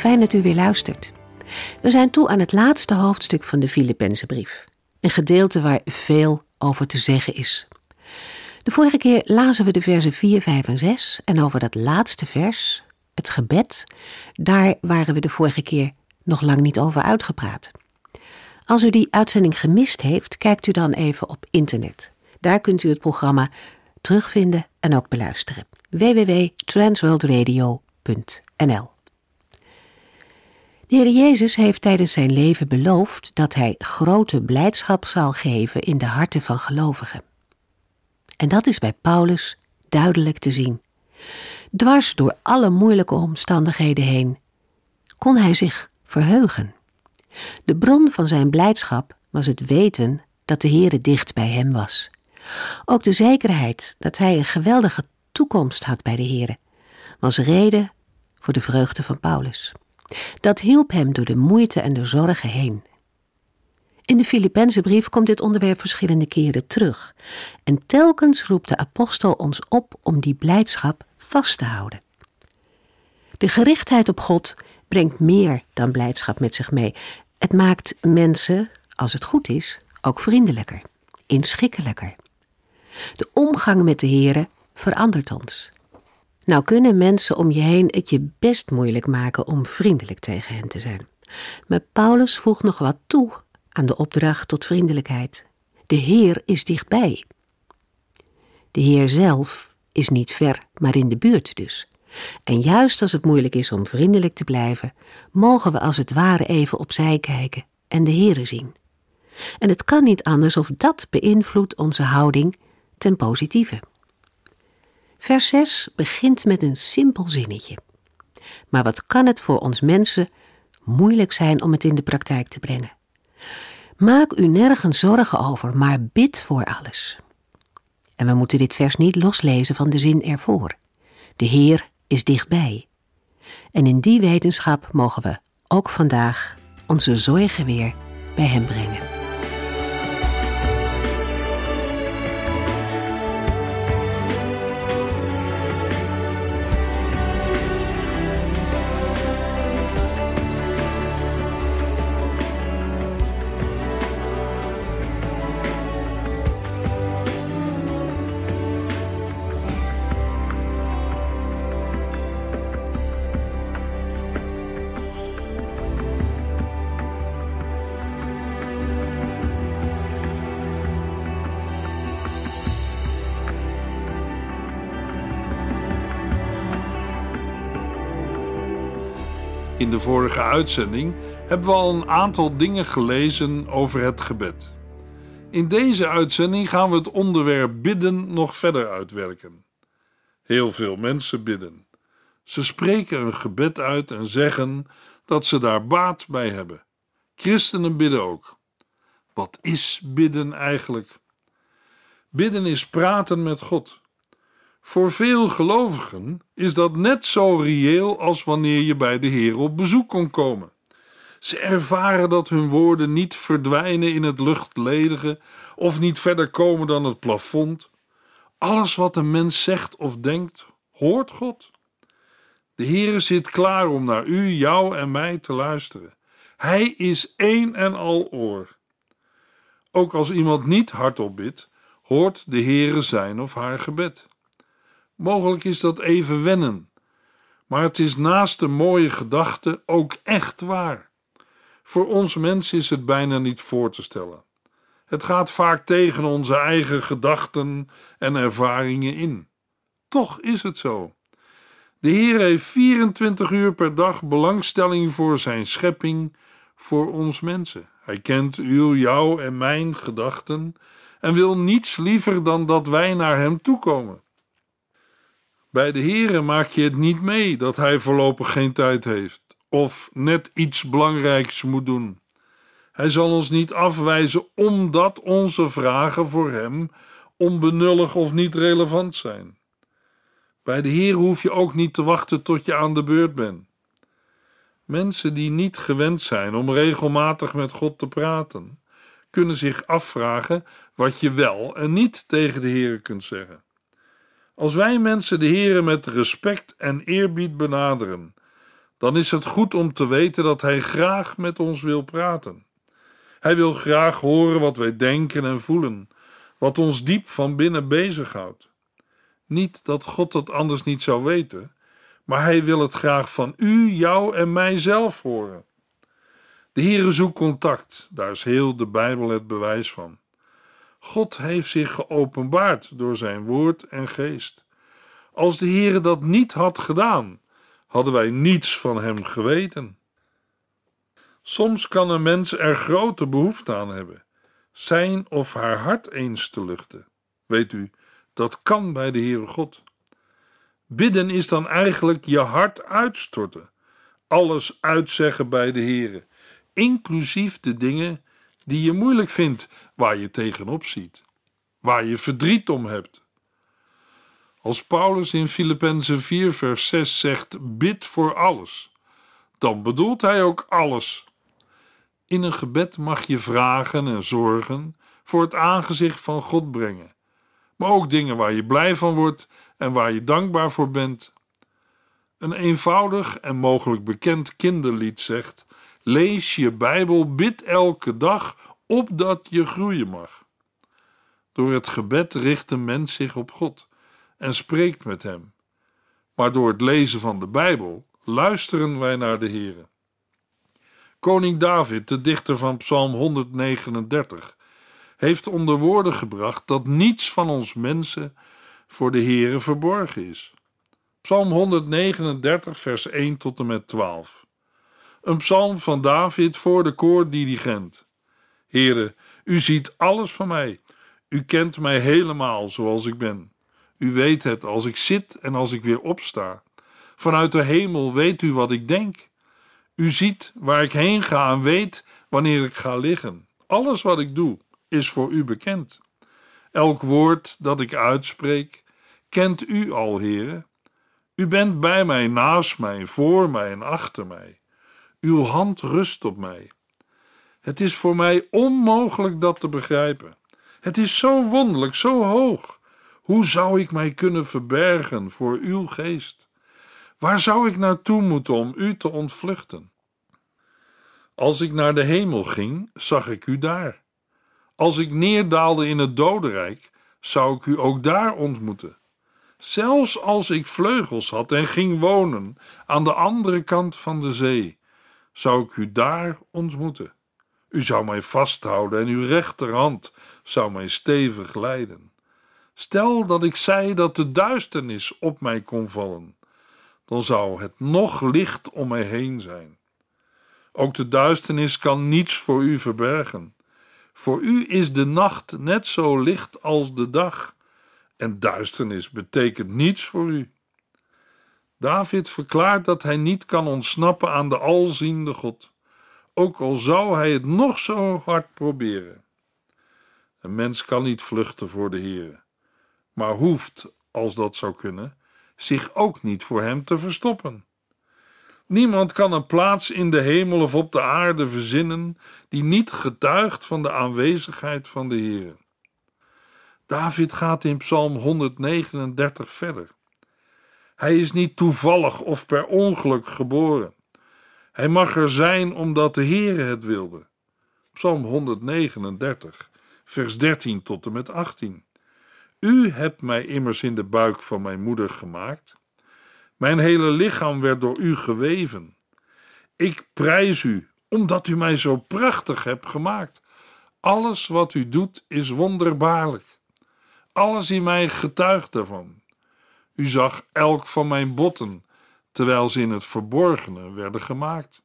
Fijn dat u weer luistert. We zijn toe aan het laatste hoofdstuk van de Filipense brief. Een gedeelte waar veel over te zeggen is. De vorige keer lazen we de versen 4, 5 en 6 en over dat laatste vers, het gebed, daar waren we de vorige keer nog lang niet over uitgepraat. Als u die uitzending gemist heeft, kijkt u dan even op internet. Daar kunt u het programma terugvinden en ook beluisteren. www.transworldradio.nl de Heer Jezus heeft tijdens zijn leven beloofd dat hij grote blijdschap zal geven in de harten van gelovigen. En dat is bij Paulus duidelijk te zien. Dwars door alle moeilijke omstandigheden heen kon hij zich verheugen. De bron van zijn blijdschap was het weten dat de Heere dicht bij hem was. Ook de zekerheid dat hij een geweldige toekomst had bij de Heere was reden voor de vreugde van Paulus. Dat hielp hem door de moeite en de zorgen heen. In de Filipense brief komt dit onderwerp verschillende keren terug. En telkens roept de apostel ons op om die blijdschap vast te houden. De gerichtheid op God brengt meer dan blijdschap met zich mee. Het maakt mensen, als het goed is, ook vriendelijker, inschikkelijker. De omgang met de Here verandert ons. Nou kunnen mensen om je heen het je best moeilijk maken om vriendelijk tegen hen te zijn. Maar Paulus voegt nog wat toe aan de opdracht tot vriendelijkheid. De Heer is dichtbij. De Heer zelf is niet ver, maar in de buurt dus. En juist als het moeilijk is om vriendelijk te blijven, mogen we als het ware even opzij kijken en de Heere zien. En het kan niet anders of dat beïnvloedt onze houding ten positieve. Vers 6 begint met een simpel zinnetje. Maar wat kan het voor ons mensen moeilijk zijn om het in de praktijk te brengen? Maak u nergens zorgen over, maar bid voor alles. En we moeten dit vers niet loslezen van de zin ervoor. De Heer is dichtbij. En in die wetenschap mogen we ook vandaag onze zorgen weer bij Hem brengen. In de vorige uitzending hebben we al een aantal dingen gelezen over het gebed. In deze uitzending gaan we het onderwerp bidden nog verder uitwerken. Heel veel mensen bidden. Ze spreken een gebed uit en zeggen dat ze daar baat bij hebben. Christenen bidden ook. Wat is bidden eigenlijk? Bidden is praten met God. Voor veel gelovigen is dat net zo reëel als wanneer je bij de Heer op bezoek kon komen. Ze ervaren dat hun woorden niet verdwijnen in het luchtledige of niet verder komen dan het plafond. Alles wat een mens zegt of denkt, hoort God. De Heere zit klaar om naar u, jou en mij te luisteren. Hij is één en al oor. Ook als iemand niet hardop bidt, hoort de Heere zijn of haar gebed. Mogelijk is dat even wennen, maar het is naast de mooie gedachte ook echt waar. Voor ons mensen is het bijna niet voor te stellen. Het gaat vaak tegen onze eigen gedachten en ervaringen in. Toch is het zo. De Heer heeft 24 uur per dag belangstelling voor zijn schepping, voor ons mensen. Hij kent uw, jouw en mijn gedachten en wil niets liever dan dat wij naar hem toekomen. Bij de Heere maak je het niet mee dat hij voorlopig geen tijd heeft of net iets belangrijks moet doen. Hij zal ons niet afwijzen omdat onze vragen voor hem onbenullig of niet relevant zijn. Bij de Heer hoef je ook niet te wachten tot je aan de beurt bent. Mensen die niet gewend zijn om regelmatig met God te praten, kunnen zich afvragen wat je wel en niet tegen de Heer kunt zeggen. Als wij mensen de Heer met respect en eerbied benaderen, dan is het goed om te weten dat Hij graag met ons wil praten. Hij wil graag horen wat wij denken en voelen, wat ons diep van binnen bezighoudt. Niet dat God het anders niet zou weten, maar Hij wil het graag van u, jou en mijzelf horen. De Heere zoekt contact, daar is heel de Bijbel het bewijs van. God heeft zich geopenbaard door zijn woord en geest. Als de Heere dat niet had gedaan, hadden wij niets van hem geweten. Soms kan een mens er grote behoefte aan hebben, zijn of haar hart eens te luchten. Weet u, dat kan bij de Heere God. Bidden is dan eigenlijk je hart uitstorten, alles uitzeggen bij de Heere, inclusief de dingen die je moeilijk vindt, waar je tegenop ziet, waar je verdriet om hebt. Als Paulus in Filippenzen 4 vers 6 zegt bid voor alles, dan bedoelt hij ook alles. In een gebed mag je vragen en zorgen voor het aangezicht van God brengen, maar ook dingen waar je blij van wordt en waar je dankbaar voor bent. Een eenvoudig en mogelijk bekend kinderlied zegt: Lees je Bijbel, bid elke dag, opdat je groeien mag. Door het gebed richt de mens zich op God en spreekt met Hem. Maar door het lezen van de Bijbel luisteren wij naar de Heere. Koning David, de dichter van Psalm 139, heeft onder woorden gebracht dat niets van ons mensen voor de Heere verborgen is. Psalm 139, vers 1 tot en met 12. Een psalm van David voor de koordirigent. Heere, u ziet alles van mij. U kent mij helemaal zoals ik ben. U weet het als ik zit en als ik weer opsta. Vanuit de hemel weet u wat ik denk. U ziet waar ik heen ga en weet wanneer ik ga liggen. Alles wat ik doe is voor u bekend. Elk woord dat ik uitspreek, kent u al, heren. U bent bij mij, naast mij, voor mij en achter mij. Uw hand rust op mij. Het is voor mij onmogelijk dat te begrijpen. Het is zo wonderlijk, zo hoog. Hoe zou ik mij kunnen verbergen voor uw geest? Waar zou ik naartoe moeten om u te ontvluchten? Als ik naar de hemel ging, zag ik u daar. Als ik neerdaalde in het dodenrijk, zou ik u ook daar ontmoeten. Zelfs als ik vleugels had en ging wonen aan de andere kant van de zee, zou ik u daar ontmoeten. U zou mij vasthouden en uw rechterhand zou mij stevig leiden. Stel dat ik zei dat de duisternis op mij kon vallen, dan zou het nog licht om mij heen zijn. Ook de duisternis kan niets voor u verbergen. Voor u is de nacht net zo licht als de dag, en duisternis betekent niets voor u. David verklaart dat hij niet kan ontsnappen aan de alziende God, ook al zou hij het nog zo hard proberen. Een mens kan niet vluchten voor de Heer, maar hoeft, als dat zou kunnen, zich ook niet voor hem te verstoppen. Niemand kan een plaats in de hemel of op de aarde verzinnen die niet getuigt van de aanwezigheid van de Heer. David gaat in Psalm 139 verder. Hij is niet toevallig of per ongeluk geboren. Hij mag er zijn omdat de Heere het wilde. Psalm 139, vers 13 tot en met 18. U hebt mij immers in de buik van mijn moeder gemaakt. Mijn hele lichaam werd door u geweven. Ik prijs u, omdat u mij zo prachtig hebt gemaakt. Alles wat u doet is wonderbaarlijk. Alles in mij getuigt daarvan. U zag elk van mijn botten, terwijl ze in het verborgene werden gemaakt.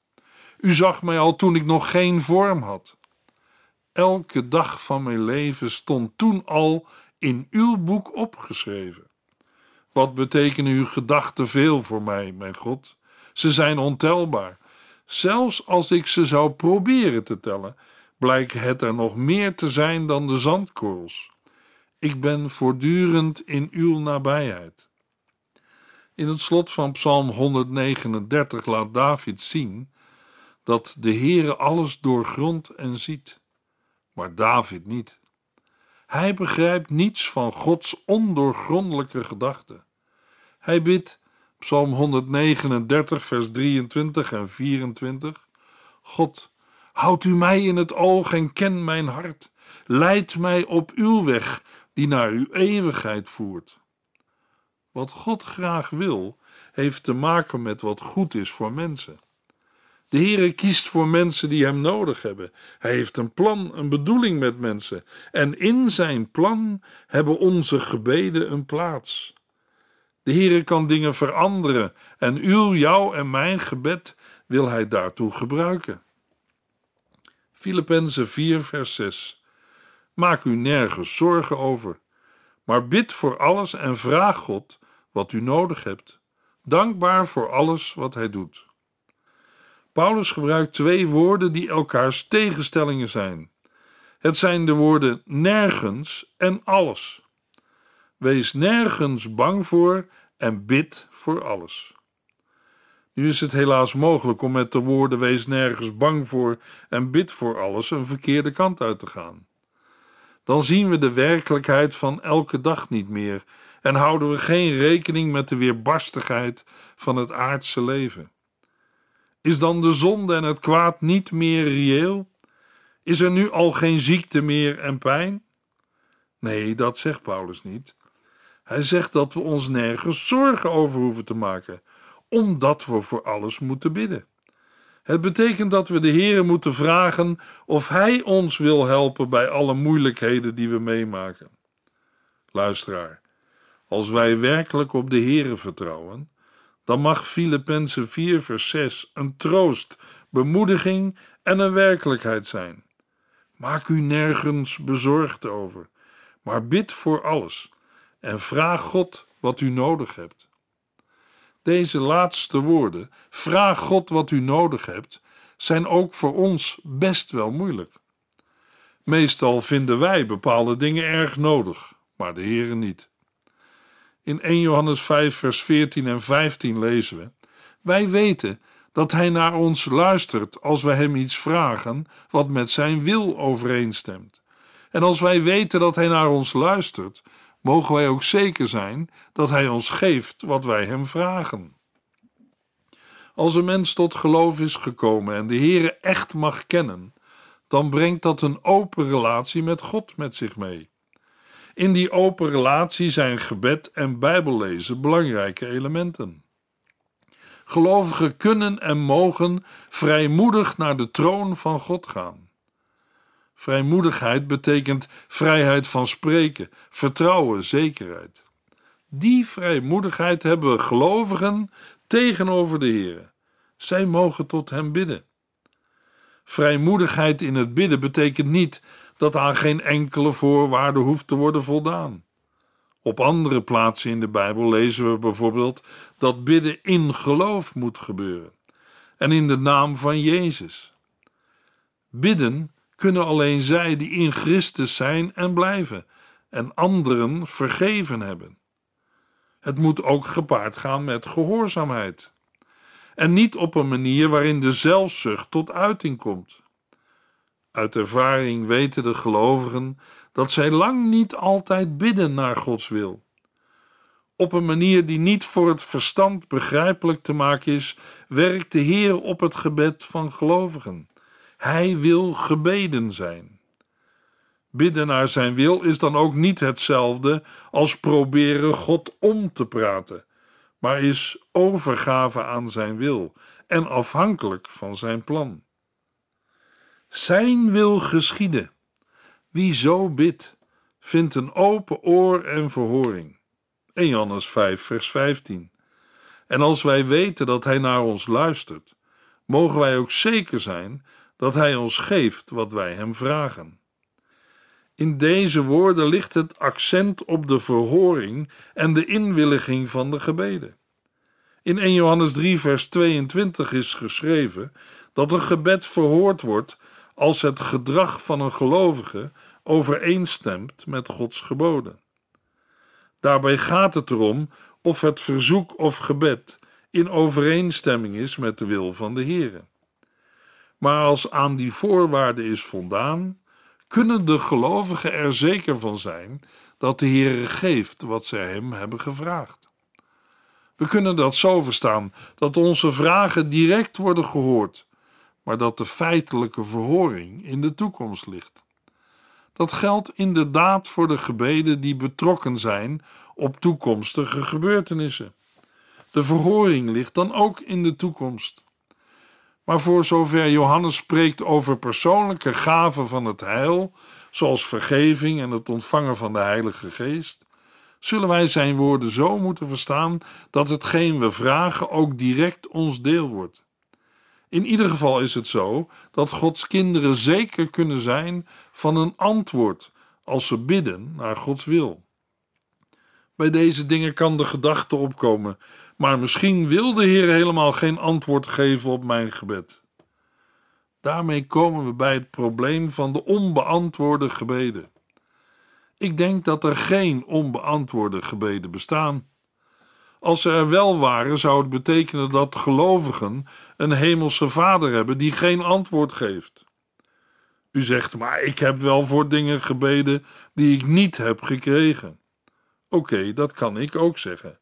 U zag mij al toen ik nog geen vorm had. Elke dag van mijn leven stond toen al in uw boek opgeschreven. Wat betekenen uw gedachten veel voor mij, mijn God? Ze zijn ontelbaar. Zelfs als ik ze zou proberen te tellen, blijkt het er nog meer te zijn dan de zandkorrels. Ik ben voortdurend in uw nabijheid. In het slot van Psalm 139 laat David zien dat de Heere alles doorgrondt en ziet, maar David niet. Hij begrijpt niets van Gods ondoorgrondelijke gedachten. Hij bidt, Psalm 139, vers 23 en 24: God, houd u mij in het oog en ken mijn hart. Leid mij op uw weg, die naar uw eeuwigheid voert. Wat God graag wil, heeft te maken met wat goed is voor mensen. De Heere kiest voor mensen die Hem nodig hebben. Hij heeft een plan, een bedoeling met mensen. En in zijn plan hebben onze gebeden een plaats. De Heere kan dingen veranderen en uw, jouw en mijn gebed wil Hij daartoe gebruiken. Filippenzen 4, vers 6. Maak u nergens zorgen over, maar bid voor alles en vraag God wat u nodig hebt, dankbaar voor alles wat Hij doet. Paulus gebruikt twee woorden die elkaars tegenstellingen zijn. Het zijn de woorden nergens en alles. Wees nergens bang voor en bid voor alles. Nu is het helaas mogelijk om met de woorden wees nergens bang voor en bid voor alles een verkeerde kant uit te gaan. Dan zien we de werkelijkheid van elke dag niet meer en houden we geen rekening met de weerbarstigheid van het aardse leven. Is dan de zonde en het kwaad niet meer reëel? Is er nu al geen ziekte meer en pijn? Nee, dat zegt Paulus niet. Hij zegt dat we ons nergens zorgen over hoeven te maken, omdat we voor alles moeten bidden. Het betekent dat we de Heere moeten vragen of Hij ons wil helpen bij alle moeilijkheden die we meemaken. Luisteraar, als wij werkelijk op de Heere vertrouwen, dan mag Filippenzen 4 vers 6 een troost, bemoediging en een werkelijkheid zijn. Maak u nergens bezorgd over, maar bid voor alles en vraag God wat u nodig hebt. Deze laatste woorden, vraag God wat u nodig hebt, zijn ook voor ons best wel moeilijk. Meestal vinden wij bepaalde dingen erg nodig, maar de Heere niet. In 1 Johannes 5, vers 14 en 15 lezen we: Wij weten dat Hij naar ons luistert als wij Hem iets vragen wat met Zijn wil overeenstemt. En als wij weten dat Hij naar ons luistert, mogen wij ook zeker zijn dat Hij ons geeft wat wij Hem vragen. Als een mens tot geloof is gekomen en de Heere echt mag kennen, dan brengt dat een open relatie met God met zich mee. In die open relatie zijn gebed en bijbellezen belangrijke elementen. Gelovigen kunnen en mogen vrijmoedig naar de troon van God gaan. Vrijmoedigheid betekent vrijheid van spreken, vertrouwen, zekerheid. Die vrijmoedigheid hebben gelovigen tegenover de Heer. Zij mogen tot Hem bidden. Vrijmoedigheid in het bidden betekent niet dat aan geen enkele voorwaarde hoeft te worden voldaan. Op andere plaatsen in de Bijbel lezen we bijvoorbeeld dat bidden in geloof moet gebeuren en in de naam van Jezus. Bidden kunnen alleen zij die in Christus zijn en blijven en anderen vergeven hebben. Het moet ook gepaard gaan met gehoorzaamheid en niet op een manier waarin de zelfzucht tot uiting komt. Uit ervaring weten de gelovigen dat zij lang niet altijd bidden naar Gods wil. Op een manier die niet voor het verstand begrijpelijk te maken is, werkt de Heer op het gebed van gelovigen. Hij wil gebeden zijn. Bidden naar zijn wil is dan ook niet hetzelfde als proberen God om te praten, maar is overgave aan zijn wil en afhankelijk van zijn plan. Zijn wil geschieden. Wie zo bidt, vindt een open oor en verhoring. 1 Johannes 5, vers 15. En als wij weten dat Hij naar ons luistert, mogen wij ook zeker zijn dat Hij ons geeft wat wij Hem vragen. In deze woorden ligt het accent op de verhoring en de inwilliging van de gebeden. In 1 Johannes 3, vers 22 is geschreven dat een gebed verhoord wordt als het gedrag van een gelovige overeenstemt met Gods geboden. Daarbij gaat het erom of het verzoek of gebed in overeenstemming is met de wil van de Heere. Maar als aan die voorwaarden is voldaan, kunnen de gelovigen er zeker van zijn dat de Heere geeft wat zij hem hebben gevraagd. We kunnen dat zo verstaan dat onze vragen direct worden gehoord, maar dat de feitelijke verhoring in de toekomst ligt. Dat geldt inderdaad voor de gebeden die betrokken zijn op toekomstige gebeurtenissen. De verhoring ligt dan ook in de toekomst. Maar voor zover Johannes spreekt over persoonlijke gaven van het heil, zoals vergeving en het ontvangen van de Heilige Geest, zullen wij zijn woorden zo moeten verstaan dat hetgeen we vragen ook direct ons deel wordt. In ieder geval is het zo dat Gods kinderen zeker kunnen zijn van een antwoord als ze bidden naar Gods wil. Bij deze dingen kan de gedachte opkomen: maar misschien wil de Heer helemaal geen antwoord geven op mijn gebed. Daarmee komen we bij het probleem van de onbeantwoorde gebeden. Ik denk dat er geen onbeantwoorde gebeden bestaan. Als ze er wel waren, zou het betekenen dat gelovigen een hemelse vader hebben die geen antwoord geeft. U zegt, maar ik heb wel voor dingen gebeden die ik niet heb gekregen. Oké, dat kan ik ook zeggen.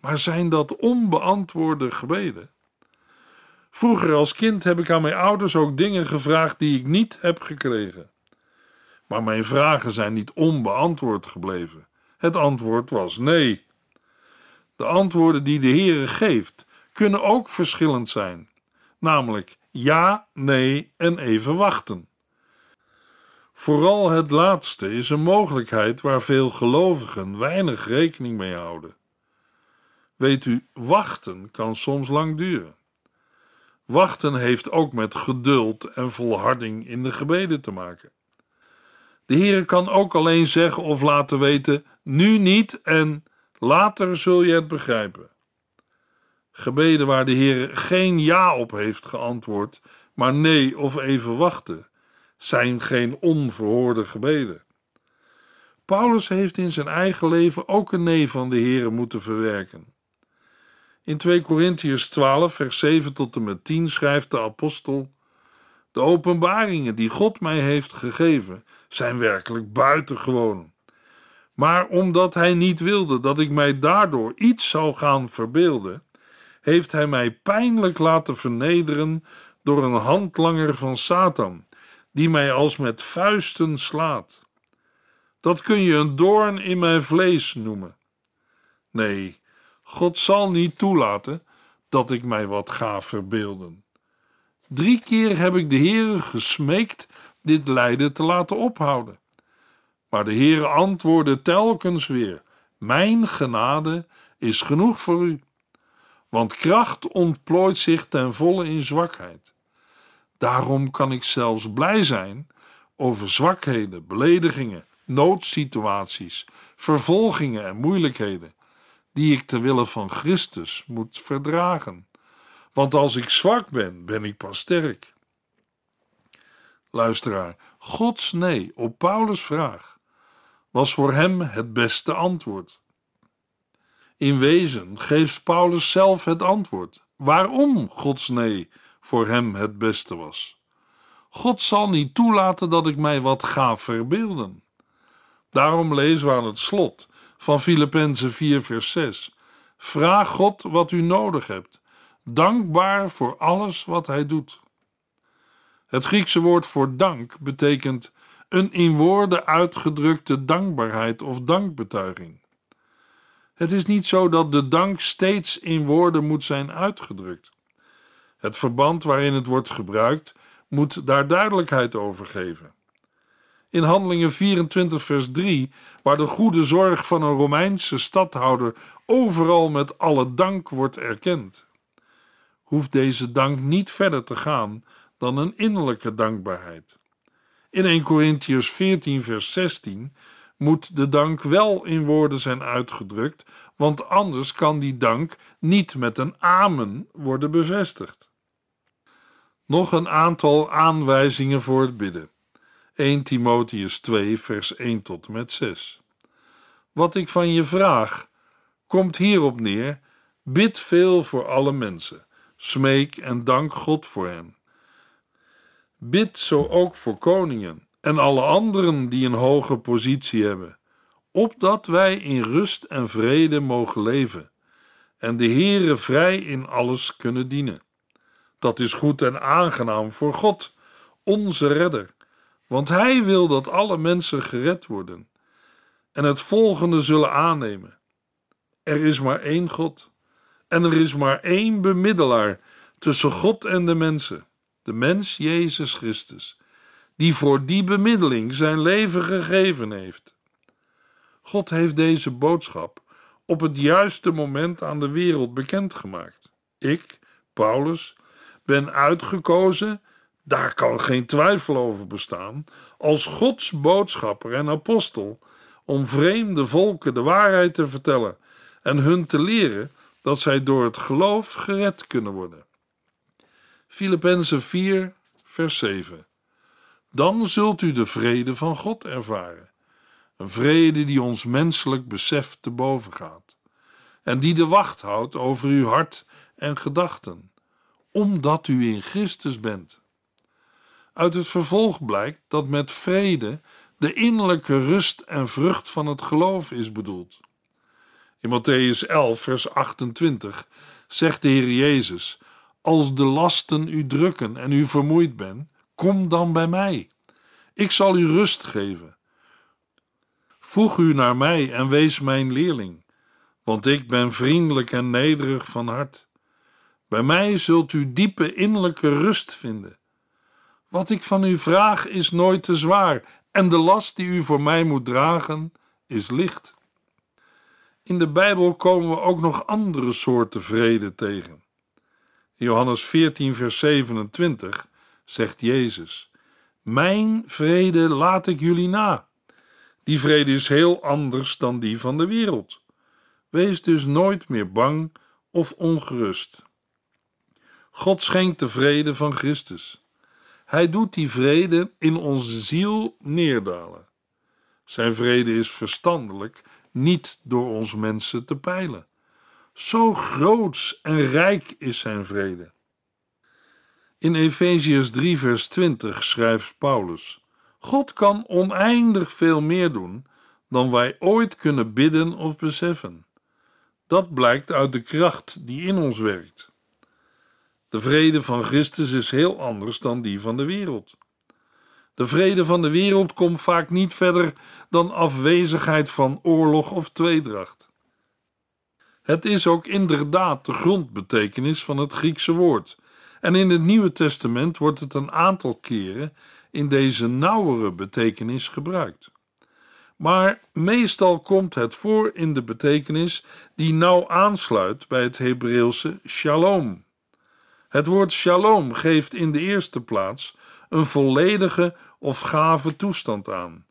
Maar zijn dat onbeantwoorde gebeden? Vroeger als kind heb ik aan mijn ouders ook dingen gevraagd die ik niet heb gekregen. Maar mijn vragen zijn niet onbeantwoord gebleven. Het antwoord was nee. De antwoorden die de Heere geeft kunnen ook verschillend zijn, namelijk ja, nee en even wachten. Vooral het laatste is een mogelijkheid waar veel gelovigen weinig rekening mee houden. Weet u, wachten kan soms lang duren. Wachten heeft ook met geduld en volharding in de gebeden te maken. De Heer kan ook alleen zeggen of laten weten: nu niet en later zul je het begrijpen. Gebeden waar de Heer geen ja op heeft geantwoord, maar nee of even wachten, zijn geen onverhoorde gebeden. Paulus heeft in zijn eigen leven ook een nee van de Heer moeten verwerken. In 2 Korintiërs 12, vers 7 tot en met 10 schrijft de apostel: De openbaringen die God mij heeft gegeven zijn werkelijk buitengewoon. Maar omdat hij niet wilde dat ik mij daardoor iets zou gaan verbeelden, heeft hij mij pijnlijk laten vernederen door een handlanger van Satan, die mij als met vuisten slaat. Dat kun je een doorn in mijn vlees noemen. Nee, God zal niet toelaten dat ik mij wat ga verbeelden. Drie keer heb ik de Heere gesmeekt dit lijden te laten ophouden. Maar de Heere antwoordde telkens weer: Mijn genade is genoeg voor u. Want kracht ontplooit zich ten volle in zwakheid. Daarom kan ik zelfs blij zijn over zwakheden, beledigingen, noodsituaties, vervolgingen en moeilijkheden die ik ter wille van Christus moet verdragen. Want als ik zwak ben, ben ik pas sterk. Luisteraar, Gods nee op Paulus' vraag was voor hem het beste antwoord. In wezen geeft Paulus zelf het antwoord waarom Gods nee voor hem het beste was. God zal niet toelaten dat ik mij wat ga verbeelden. Daarom lezen we aan het slot van Filippenzen 4, vers 6. Vraag God wat u nodig hebt, dankbaar voor alles wat Hij doet. Het Griekse woord voor dank betekent een in woorden uitgedrukte dankbaarheid of dankbetuiging. Het is niet zo dat de dank steeds in woorden moet zijn uitgedrukt. Het verband waarin het wordt gebruikt moet daar duidelijkheid over geven in Handelingen 24, vers 3, waar de goede zorg van een Romeinse stadhouder overal met alle dank wordt erkend. Hoeft deze dank niet verder te gaan dan een innerlijke dankbaarheid. In 1 Corinthians 14, vers 16 moet de dank wel in woorden zijn uitgedrukt, want anders kan die dank niet met een amen worden bevestigd. Nog een aantal aanwijzingen voor het bidden. 1 Timotheus 2, vers 1 tot en met 6. Wat ik van je vraag, komt hierop neer: bid veel voor alle mensen, smeek en dank God voor hen. Bid zo ook voor koningen en alle anderen die een hoge positie hebben, opdat wij in rust en vrede mogen leven en de Heere vrij in alles kunnen dienen. Dat is goed en aangenaam voor God, onze redder, want Hij wil dat alle mensen gered worden en het volgende zullen aannemen. Er is maar één God en er is maar één bemiddelaar tussen God en de mensen, de mens Jezus Christus, die voor die bemiddeling zijn leven gegeven heeft. God heeft deze boodschap op het juiste moment aan de wereld bekendgemaakt. Ik, Paulus, ben uitgekozen, daar kan geen twijfel over bestaan, als Gods boodschapper en apostel om vreemde volken de waarheid te vertellen en hun te leren dat zij door het geloof gered kunnen worden. Filippenzen 4, vers 7. Dan zult u de vrede van God ervaren. Een vrede die ons menselijk besef te boven gaat. En die de wacht houdt over uw hart en gedachten, omdat u in Christus bent. Uit het vervolg blijkt dat met vrede de innerlijke rust en vrucht van het geloof is bedoeld. In Matthäus 11, vers 28 zegt de Heer Jezus: Als de lasten u drukken en u vermoeid bent, kom dan bij mij. Ik zal u rust geven. Voeg u naar mij en wees mijn leerling, want ik ben vriendelijk en nederig van hart. Bij mij zult u diepe innerlijke rust vinden. Wat ik van u vraag is nooit te zwaar en de last die u voor mij moet dragen is licht. In de Bijbel komen we ook nog andere soorten vrede tegen. In Johannes 14, vers 27 zegt Jezus: Mijn vrede laat ik jullie na. Die vrede is heel anders dan die van de wereld. Wees dus nooit meer bang of ongerust. God schenkt de vrede van Christus. Hij doet die vrede in onze ziel neerdalen. Zijn vrede is verstandelijk, niet door ons mensen te peilen. Zo groots en rijk is zijn vrede. In Efeziërs 3, vers 20 schrijft Paulus: God kan oneindig veel meer doen dan wij ooit kunnen bidden of beseffen. Dat blijkt uit de kracht die in ons werkt. De vrede van Christus is heel anders dan die van de wereld. De vrede van de wereld komt vaak niet verder dan afwezigheid van oorlog of tweedracht. Het is ook inderdaad de grondbetekenis van het Griekse woord, en in het Nieuwe Testament wordt het een aantal keren in deze nauwere betekenis gebruikt. Maar meestal komt het voor in de betekenis die nauw aansluit bij het Hebreeuwse shalom. Het woord shalom geeft in de eerste plaats een volledige of gave toestand aan.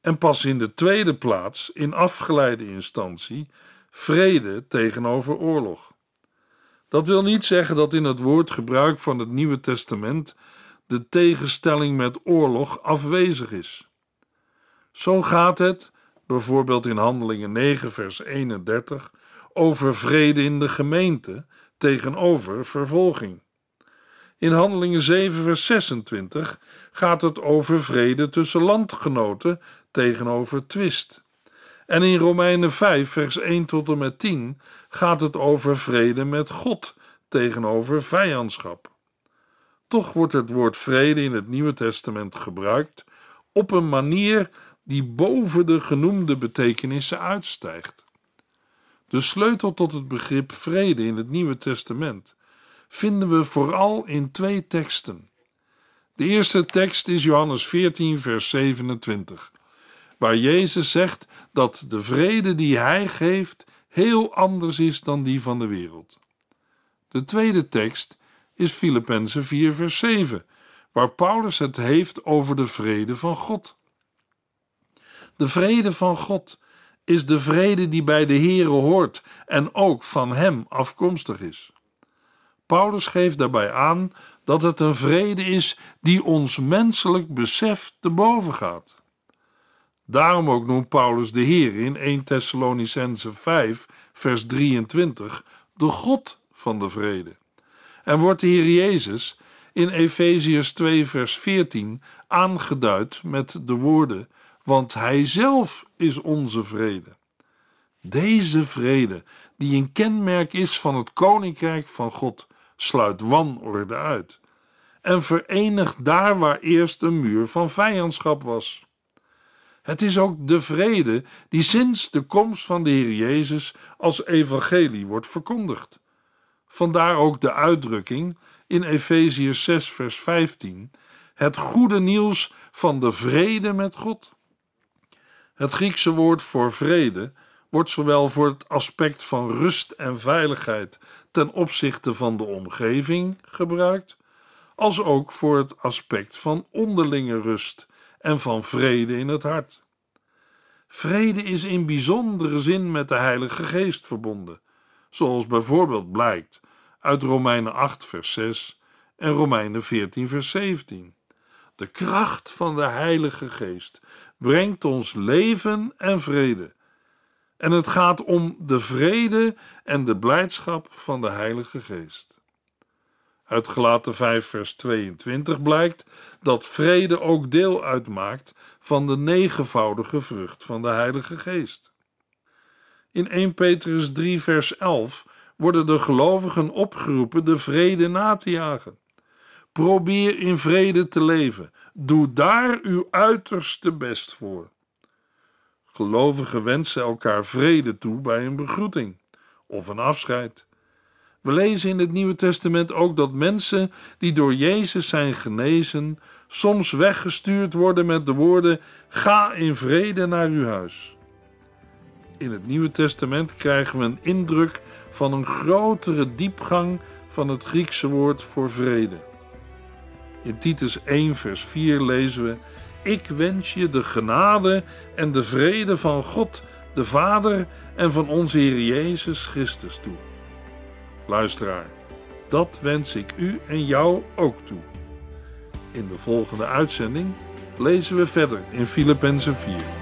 En pas in de tweede plaats, in afgeleide instantie, vrede tegenover oorlog. Dat wil niet zeggen dat in het woordgebruik van het Nieuwe Testament de tegenstelling met oorlog afwezig is. Zo gaat het, bijvoorbeeld in Handelingen 9, vers 31, over vrede in de gemeente tegenover vervolging. In Handelingen 7, vers 26 gaat het over vrede tussen landgenoten tegenover twist. En in Romeinen 5, vers 1 tot en met 10 gaat het over vrede met God tegenover vijandschap. Toch wordt het woord vrede in het Nieuwe Testament gebruikt op een manier die boven de genoemde betekenissen uitstijgt. De sleutel tot het begrip vrede in het Nieuwe Testament vinden we vooral in twee teksten. De eerste tekst is Johannes 14, vers 27, waar Jezus zegt dat de vrede die Hij geeft heel anders is dan die van de wereld. De tweede tekst is Filippenzen 4, vers 7, waar Paulus het heeft over de vrede van God. De vrede van God is de vrede die bij de Heere hoort en ook van Hem afkomstig is. Paulus geeft daarbij aan dat het een vrede is die ons menselijk besef te boven gaat. Daarom ook noemt Paulus de Heer in 1 Thessalonicense 5, vers 23 de God van de vrede. En wordt de Heer Jezus in Efeziërs 2, vers 14 aangeduid met de woorden: Want Hij zelf is onze vrede. Deze vrede, die een kenmerk is van het koninkrijk van God, sluit wanorde uit en verenigt daar waar eerst een muur van vijandschap was. Het is ook de vrede die sinds de komst van de Heer Jezus als evangelie wordt verkondigd. Vandaar ook de uitdrukking in Efeziërs 6 vers 15: het goede nieuws van de vrede met God. Het Griekse woord voor vrede wordt zowel voor het aspect van rust en veiligheid ten opzichte van de omgeving gebruikt, als ook voor het aspect van onderlinge rust en van vrede in het hart. Vrede is in bijzondere zin met de Heilige Geest verbonden, zoals bijvoorbeeld blijkt uit Romeinen 8, vers 6 en Romeinen 14, vers 17. De kracht van de Heilige Geest brengt ons leven en vrede. En het gaat om de vrede en de blijdschap van de Heilige Geest. Uit Gelaten 5, vers 22 blijkt dat vrede ook deel uitmaakt van de negenvoudige vrucht van de Heilige Geest. In 1 Petrus 3, vers 11 worden de gelovigen opgeroepen de vrede na te jagen. Probeer in vrede te leven. Doe daar uw uiterste best voor. Gelovigen wensen elkaar vrede toe bij een begroeting of een afscheid. We lezen in het Nieuwe Testament ook dat mensen die door Jezus zijn genezen, soms weggestuurd worden met de woorden: Ga in vrede naar uw huis. In het Nieuwe Testament krijgen we een indruk van een grotere diepgang van het Griekse woord voor vrede. In Titus 1, vers 4 lezen we: Ik wens je de genade en de vrede van God, de Vader en van onze Heer Jezus Christus toe. Luisteraar, dat wens ik u en jou ook toe. In de volgende uitzending lezen we verder in Filippenzen 4.